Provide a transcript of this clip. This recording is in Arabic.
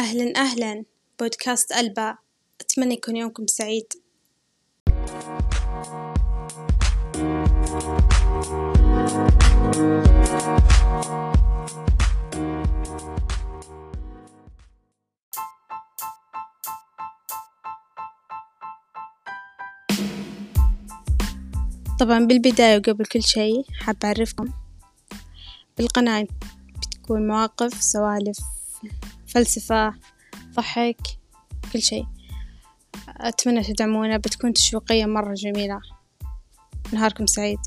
أهلا أهلا. بودكاست ألبا. أتمنى يكون يومكم سعيد. طبعا بالبداية وقبل كل شي حابة أعرفكم بالقناة بتكون مواقف سوالف. فلسفة ضحك كل شي أتمنى تدعمونا بتكون تشويقية مرة جميلة نهاركم سعيد.